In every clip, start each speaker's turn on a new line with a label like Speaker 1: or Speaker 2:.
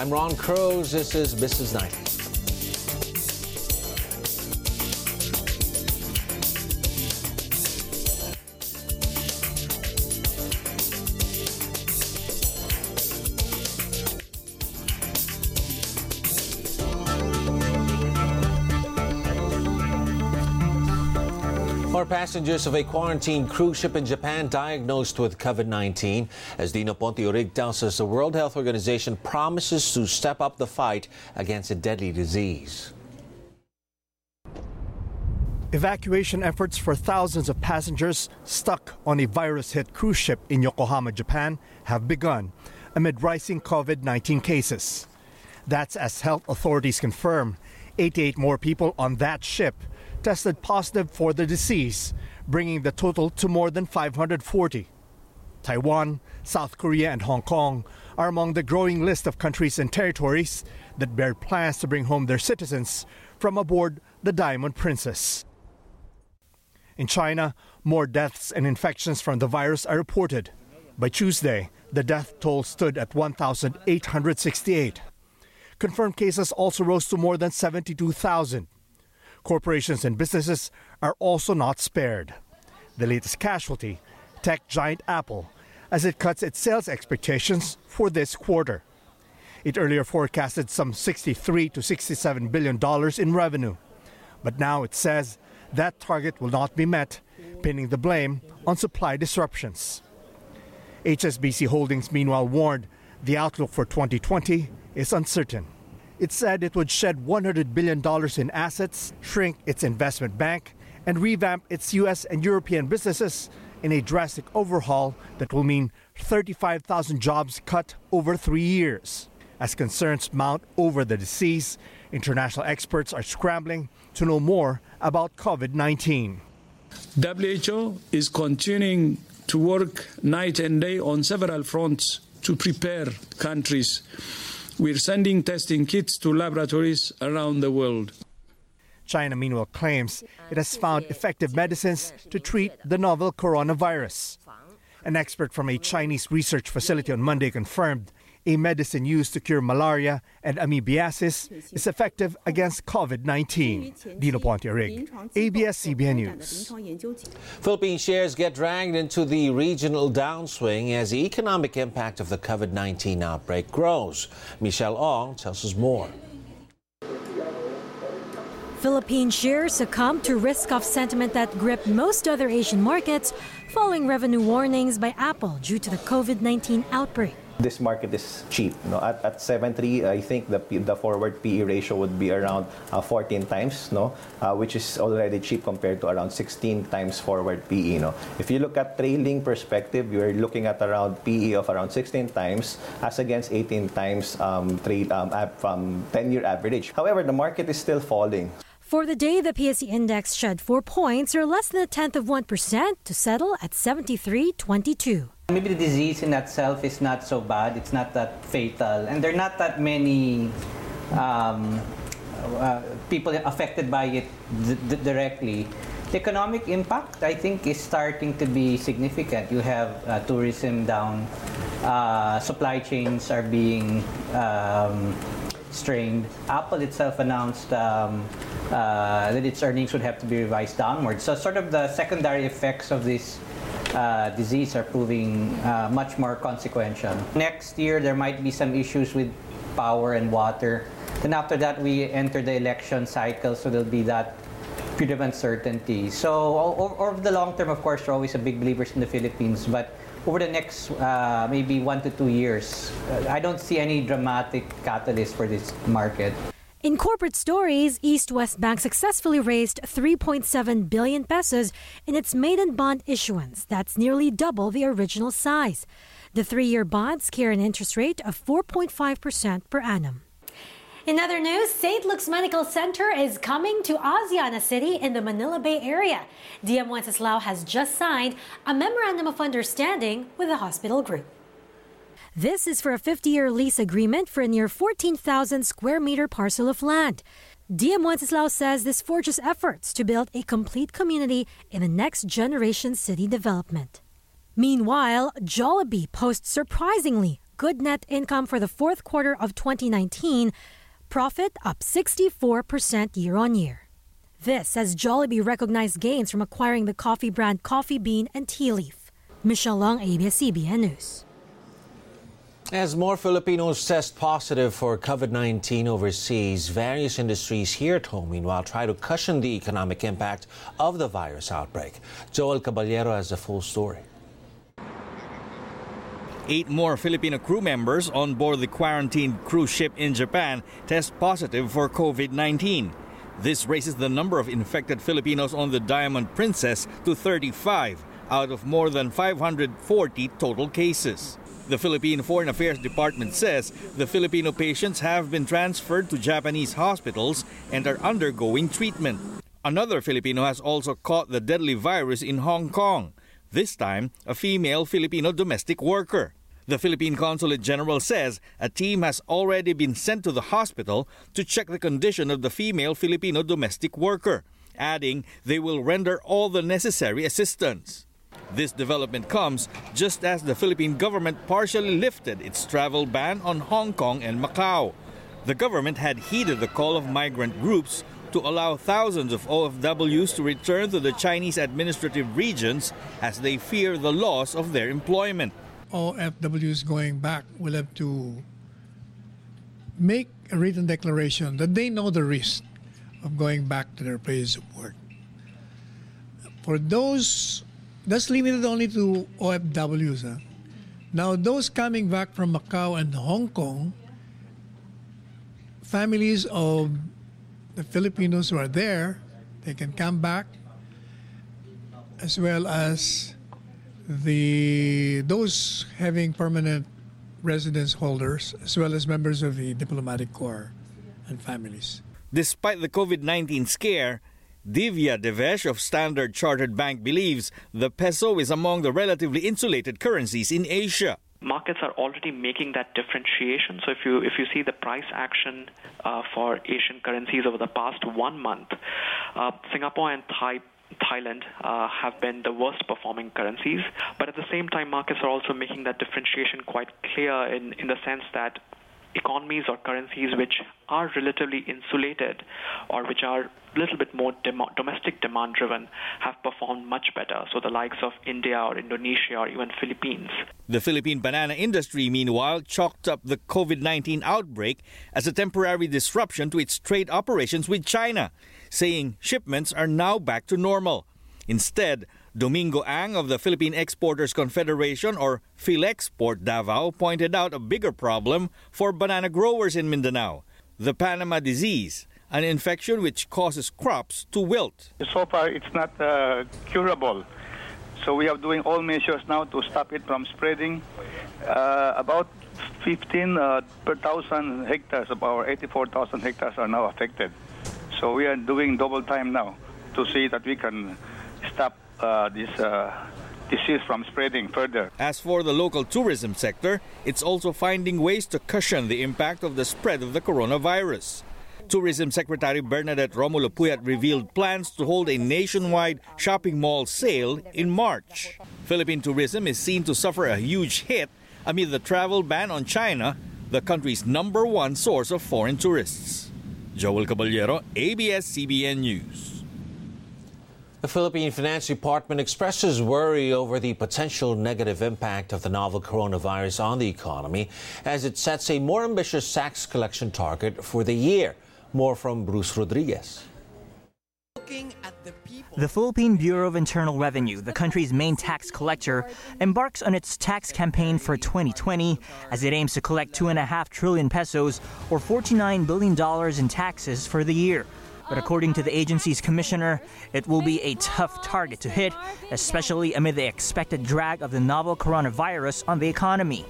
Speaker 1: I'm Ron Cruz. This is Business Night. Passengers of a quarantined cruise ship in Japan diagnosed with COVID 19. As Dino Ponte us, the World Health Organization promises to step up the fight against a deadly disease.
Speaker 2: Evacuation efforts for thousands of passengers stuck on a virus hit cruise ship in Yokohama, Japan, have begun amid rising COVID 19 cases. That's as health authorities confirm 88 more people on that ship tested positive for the disease, bringing the total to more than 540. Taiwan, South Korea, and Hong Kong are among the growing list of countries and territories that bear plans to bring home their citizens from aboard the Diamond Princess. In China, more deaths and infections from the virus are reported. By Tuesday, the death toll stood at 1,868. Confirmed cases also rose to more than 72,000. Corporations and businesses are also not spared. The latest casualty, tech giant Apple, as it cuts its sales expectations for this quarter. It earlier forecasted some 63 to 67 billion dollars in revenue, but now it says that target will not be met, pinning the blame on supply disruptions. HSBC Holdings meanwhile warned the outlook for 2020 is uncertain. It said it would shed $100 billion in assets, shrink its investment bank, and revamp its U.S. and European businesses in a drastic overhaul that will mean 35,000 jobs cut over three years. As concerns mount over the disease, international experts are scrambling to know more about COVID 19.
Speaker 3: WHO is continuing to work night and day on several fronts to prepare countries we're sending testing kits to laboratories around the world.
Speaker 2: China, meanwhile, claims it has found effective medicines to treat the novel coronavirus. An expert from a Chinese research facility on Monday confirmed a medicine used to cure malaria and amoebiasis, is effective against COVID 19. Dino Ponte Urig, ABS CBN News.
Speaker 1: Philippine shares get dragged into the regional downswing as the economic impact of the COVID 19 outbreak grows. Michelle Ong tells us more.
Speaker 4: Philippine shares succumb to risk off sentiment that gripped most other Asian markets following revenue warnings by Apple due to the COVID 19 outbreak
Speaker 5: this market is cheap. No, at at 7.3, I think the the forward PE ratio would be around uh, 14 times, no, uh, which is already cheap compared to around 16 times forward PE. No, if you look at trailing perspective, you're looking at around PE of around 16 times as against 18 times um, trade, um, from 10-year average. However, the market is still falling.
Speaker 4: For the day, the PSE index shed four points, or less than a tenth of 1%, to settle at 73.22.
Speaker 6: Maybe the disease in itself is not so bad. It's not that fatal, and there are not that many um, uh, people affected by it directly. The economic impact, I think, is starting to be significant. You have uh, tourism down, uh, supply chains are being um, strained. Apple itself announced um, uh, that its earnings would have to be revised downwards. So, sort of the secondary effects of this uh, disease are proving uh, much more consequential. Next year, there might be some issues with power and water. Then after that, we enter the election cycle, so there'll be that period of uncertainty. So over the long term, of course, we're always a big believers in the Philippines, but over the next uh, maybe one to two years, uh, I don't see any dramatic catalyst for this market.
Speaker 4: In corporate stories, East West Bank successfully raised 3.7 billion pesos in its maiden bond issuance. That's nearly double the original size. The three-year bonds carry an interest rate of 4.5% per annum. In other news, St. Luke's Medical Center is coming to Aseana City in the Manila Bay Area. DM Wenceslao has just signed a memorandum of understanding with the hospital group. This is for a 50 year lease agreement for a near 14,000 square meter parcel of land. DM Wenceslao says this forges efforts to build a complete community in the next generation city development. Meanwhile, Jollibee posts surprisingly good net income for the fourth quarter of 2019, profit up 64% year on year. This as Jollibee recognized gains from acquiring the coffee brand Coffee Bean and Tea Leaf. Michelle Ong, ABS-CBN News.
Speaker 1: As more Filipinos test positive for COVID 19 overseas, various industries here at home, meanwhile, try to cushion the economic impact of the virus outbreak. Joel Caballero has the full story.
Speaker 7: Eight more Filipino crew members on board the quarantined cruise ship in Japan test positive for COVID 19. This raises the number of infected Filipinos on the Diamond Princess to 35 out of more than 540 total cases. The Philippine Foreign Affairs Department says the Filipino patients have been transferred to Japanese hospitals and are undergoing treatment. Another Filipino has also caught the deadly virus in Hong Kong, this time a female Filipino domestic worker. The Philippine Consulate General says a team has already been sent to the hospital to check the condition of the female Filipino domestic worker, adding they will render all the necessary assistance. This development comes just as the Philippine government partially lifted its travel ban on Hong Kong and Macau. The government had heeded the call of migrant groups to allow thousands of OFWs to return to the Chinese administrative regions as they fear the loss of their employment.
Speaker 8: OFWs going back will have to make a written declaration that they know the risk of going back to their place of work. For those that's limited only to OFWs. Huh? Ah. Now, those coming back from Macau and Hong Kong, families of the Filipinos who are there, they can come back, as well as the those having permanent residence holders, as well as members of the diplomatic corps and families.
Speaker 7: Despite the COVID 19 scare, Divya Devesh of Standard Chartered Bank believes the peso is among the relatively insulated currencies in Asia.
Speaker 9: Markets are already making that differentiation. So if you if you see the price action uh, for Asian currencies over the past one month, uh, Singapore and Thai Thailand uh, have been the worst performing currencies. But at the same time, markets are also making that differentiation quite clear in, in the sense that economies or currencies which are relatively insulated or which are a little bit more dem- domestic demand driven have performed much better. So the likes of India or Indonesia or even Philippines.
Speaker 7: The Philippine banana industry, meanwhile, chalked up the COVID 19 outbreak as a temporary disruption to its trade operations with China, saying shipments are now back to normal. Instead, Domingo Ang of the Philippine Exporters Confederation, or PhilExport Davao, pointed out a bigger problem for banana growers in Mindanao the Panama disease, an infection which causes crops to wilt.
Speaker 10: So far, it's not uh, curable. So we are doing all measures now to stop it from spreading. Uh, about 15 uh, per thousand hectares of our 84,000 hectares are now affected. So we are doing double time now to see that we can stop this uh, disease from spreading further.
Speaker 7: As for the local tourism sector, it's also finding ways to cushion the impact of the spread of the coronavirus. Tourism Secretary Bernadette Romulo Puyat revealed plans to hold a nationwide shopping mall sale in March. Philippine tourism is seen to suffer a huge hit amid the travel ban on China, the country's number one source of foreign tourists. Joel Caballero, ABS-CBN News.
Speaker 1: The Philippine Finance Department expresses worry over the potential negative impact of the novel coronavirus on the economy as it sets a more ambitious tax collection target for the year. More from Bruce Rodriguez.
Speaker 11: The Philippine Bureau of Internal Revenue, the country's main tax collector, embarks on its tax campaign for 2020 as it aims to collect 2.5 trillion pesos or $49 billion in taxes for the year. But according to the agency's commissioner, it will be a tough target to hit, especially amid the expected drag of the novel coronavirus on the economy.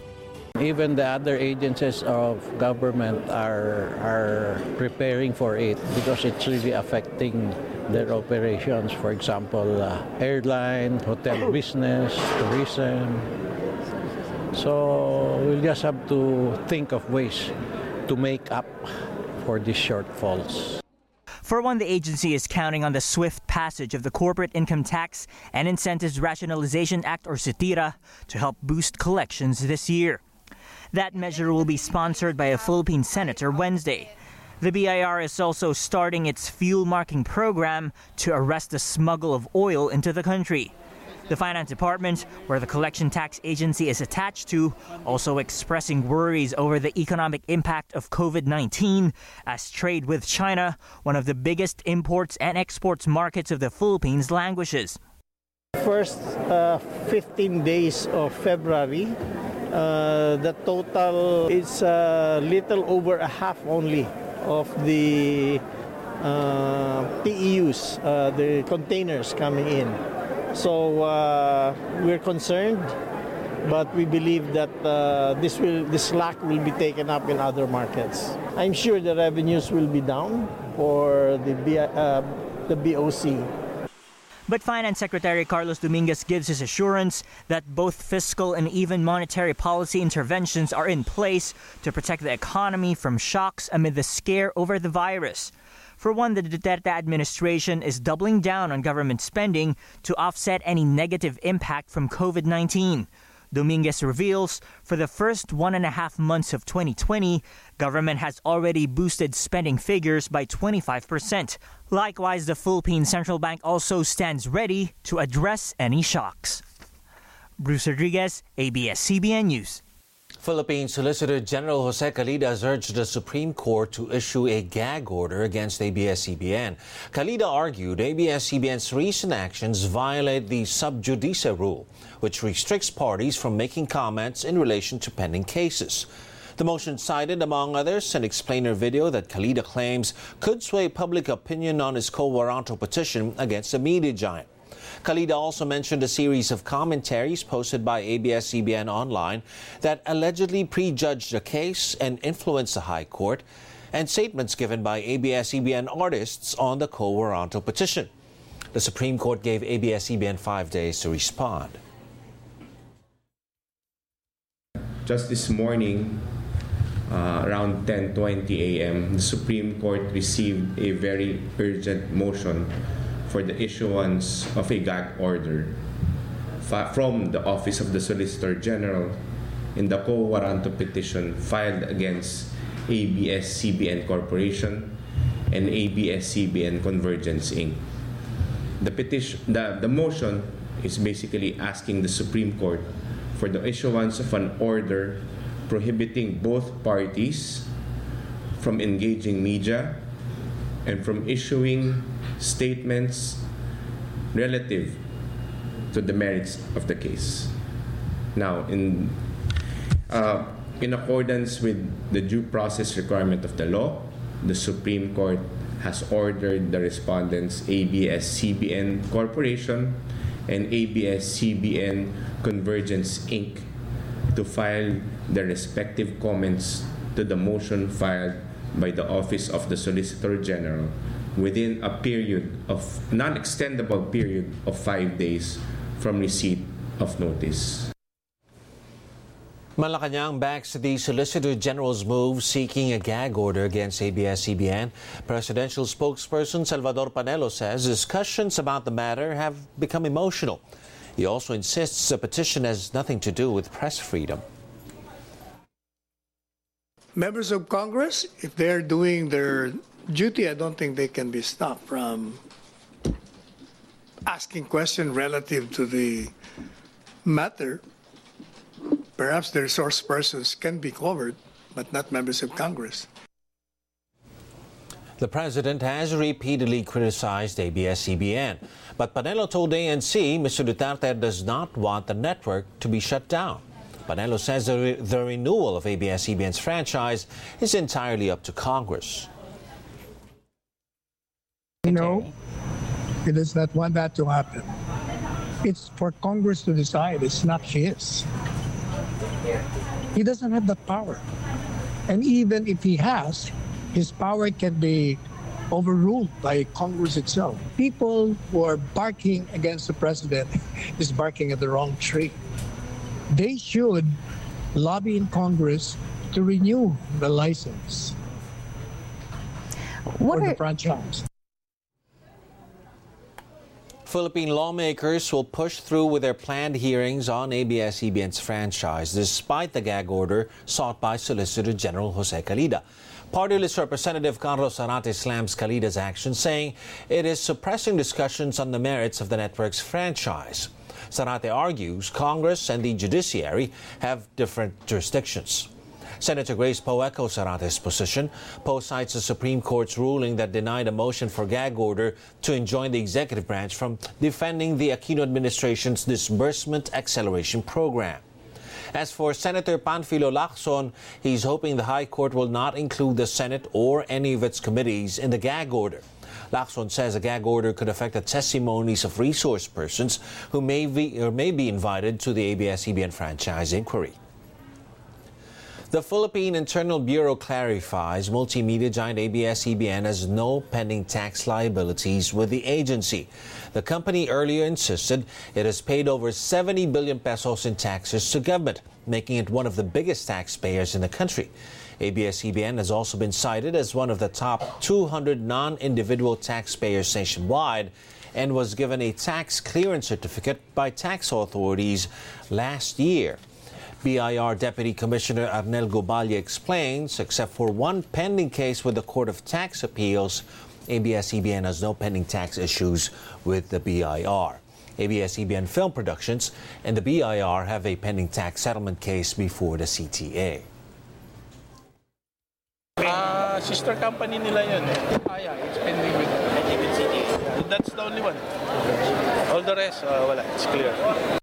Speaker 12: Even the other agencies of government are, are preparing for it because it's really affecting their operations. For example, uh, airline, hotel business, tourism. So we'll just have to think of ways to make up for these shortfalls.
Speaker 11: For one, the agency is counting on the swift passage of the Corporate Income Tax and Incentives Rationalization Act, or CITIRA, to help boost collections this year. That measure will be sponsored by a Philippine senator Wednesday. The BIR is also starting its fuel marking program to arrest the smuggle of oil into the country. The Finance Department, where the collection tax agency is attached to, also expressing worries over the economic impact of COVID 19 as trade with China, one of the biggest imports and exports markets of the Philippines, languishes.
Speaker 12: First uh, 15 days of February, uh, the total is a little over a half only of the uh, uh, the containers coming in. So uh, we're concerned, but we believe that uh, this will this slack will be taken up in other markets. I'm sure the revenues will be down for the B, uh, the BOC.
Speaker 11: But Finance Secretary Carlos Dominguez gives his assurance that both fiscal and even monetary policy interventions are in place to protect the economy from shocks amid the scare over the virus. For one, the Duterte administration is doubling down on government spending to offset any negative impact from COVID 19. Dominguez reveals for the first one and a half months of 2020, government has already boosted spending figures by 25%. Likewise, the Philippine Central Bank also stands ready to address any shocks. Bruce Rodriguez, ABS-CBN News.
Speaker 1: Philippine Solicitor General Jose Calida has urged the Supreme Court to issue a gag order against ABS-CBN. Calida argued ABS-CBN's recent actions violate the sub judice rule, which restricts parties from making comments in relation to pending cases. The motion cited, among others, an explainer video that Calida claims could sway public opinion on his quo-warranto petition against the media giant. Calida also mentioned a series of commentaries posted by ABS-CBN online that allegedly prejudged the case and influenced the High Court, and statements given by ABS-CBN artists on the quo warranto petition. The Supreme Court gave ABS-CBN five days to respond.
Speaker 13: Just this morning, uh, around 10:20 a.m., the Supreme Court received a very urgent motion for the issuance of a gag order from the Office of the Solicitor General in the quo warranto petition filed against ABS-CBN Corporation and ABS-CBN Convergence Inc. The petition, the, the motion is basically asking the Supreme Court for the issuance of an order prohibiting both parties from engaging media and from issuing statements relative to the merits of the case. Now, in uh, in accordance with the due process requirement of the law, the Supreme Court has ordered the respondents ABS-CBN Corporation and ABS-CBN Convergence Inc. to file their respective comments to the motion filed by the Office of the Solicitor General within a period of non-extendable period of five days from receipt of notice.
Speaker 1: Malacanang backs the Solicitor General's move seeking a gag order against ABS-CBN. Presidential spokesperson Salvador Panelo says discussions about the matter have become emotional. He also insists the petition has nothing to do with press freedom.
Speaker 8: Members of Congress, if they're doing their duty, I don't think they can be stopped from asking questions relative to the matter. Perhaps their source persons can be covered, but not members of Congress.
Speaker 1: The president has repeatedly criticized ABS-CBN, but Panelo told ANC Mr. Duterte does not want the network to be shut down. Panelo says the, re the renewal of ABS-CBN's franchise is entirely up to Congress.
Speaker 8: No, he does not want that to happen. It's for Congress to decide. It's not his. He doesn't have that power. And even if he has, his power can be overruled by Congress itself. People who are barking against the president is barking at the wrong tree. They should lobby in Congress to renew the license
Speaker 14: what
Speaker 8: for
Speaker 14: are,
Speaker 8: the franchise.
Speaker 1: Philippine lawmakers will push through with their planned hearings on ABS-CBN's franchise despite the gag order sought by Solicitor General Jose Calida. Party list Representative Carlos Zarate slams Calida's action, saying it is suppressing discussions on the merits of the network's franchise. Zarate argues Congress and the judiciary have different jurisdictions. Senator Grace Poe echoes Zarate's position. Poe cites the Supreme Court's ruling that denied a motion for gag order to enjoin the executive branch from defending the Aquino administration's disbursement acceleration program. As for Senator Panfilo Lacson, he's hoping the High Court will not include the Senate or any of its committees in the gag order. Lacson says a gag order could affect the testimonies of resource persons who may be, or may be invited to the ABS-CBN franchise inquiry. The Philippine Internal Bureau clarifies multimedia giant ABS-CBN has no pending tax liabilities with the agency. The company earlier insisted it has paid over 70 billion pesos in taxes to government, making it one of the biggest taxpayers in the country. ABS-CBN has also been cited as one of the top 200 non-individual taxpayers nationwide and was given a tax clearance certificate by tax authorities last year. BIR Deputy Commissioner Arnel Guballa explains, except for one pending case with the Court of Tax Appeals, ABS-CBN has no pending tax issues with the BIR. ABS-CBN Film Productions and the BIR have a pending tax settlement case before the CTA.
Speaker 14: Uh, sister company nila yun. Ah, yeah, it's pending with CTA. That's the only one. All the rest, uh, wala. It's clear.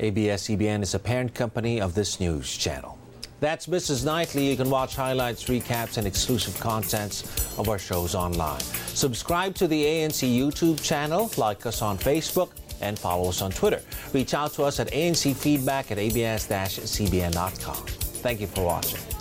Speaker 1: ABS-CBN is a parent company of this news channel. That's Business Nightly. You can watch highlights, recaps, and exclusive contents of our shows online. Subscribe to the ANC YouTube channel, like us on Facebook, and follow us on Twitter. Reach out to us at ancfeedback at abs-cbn.com. Thank you for watching.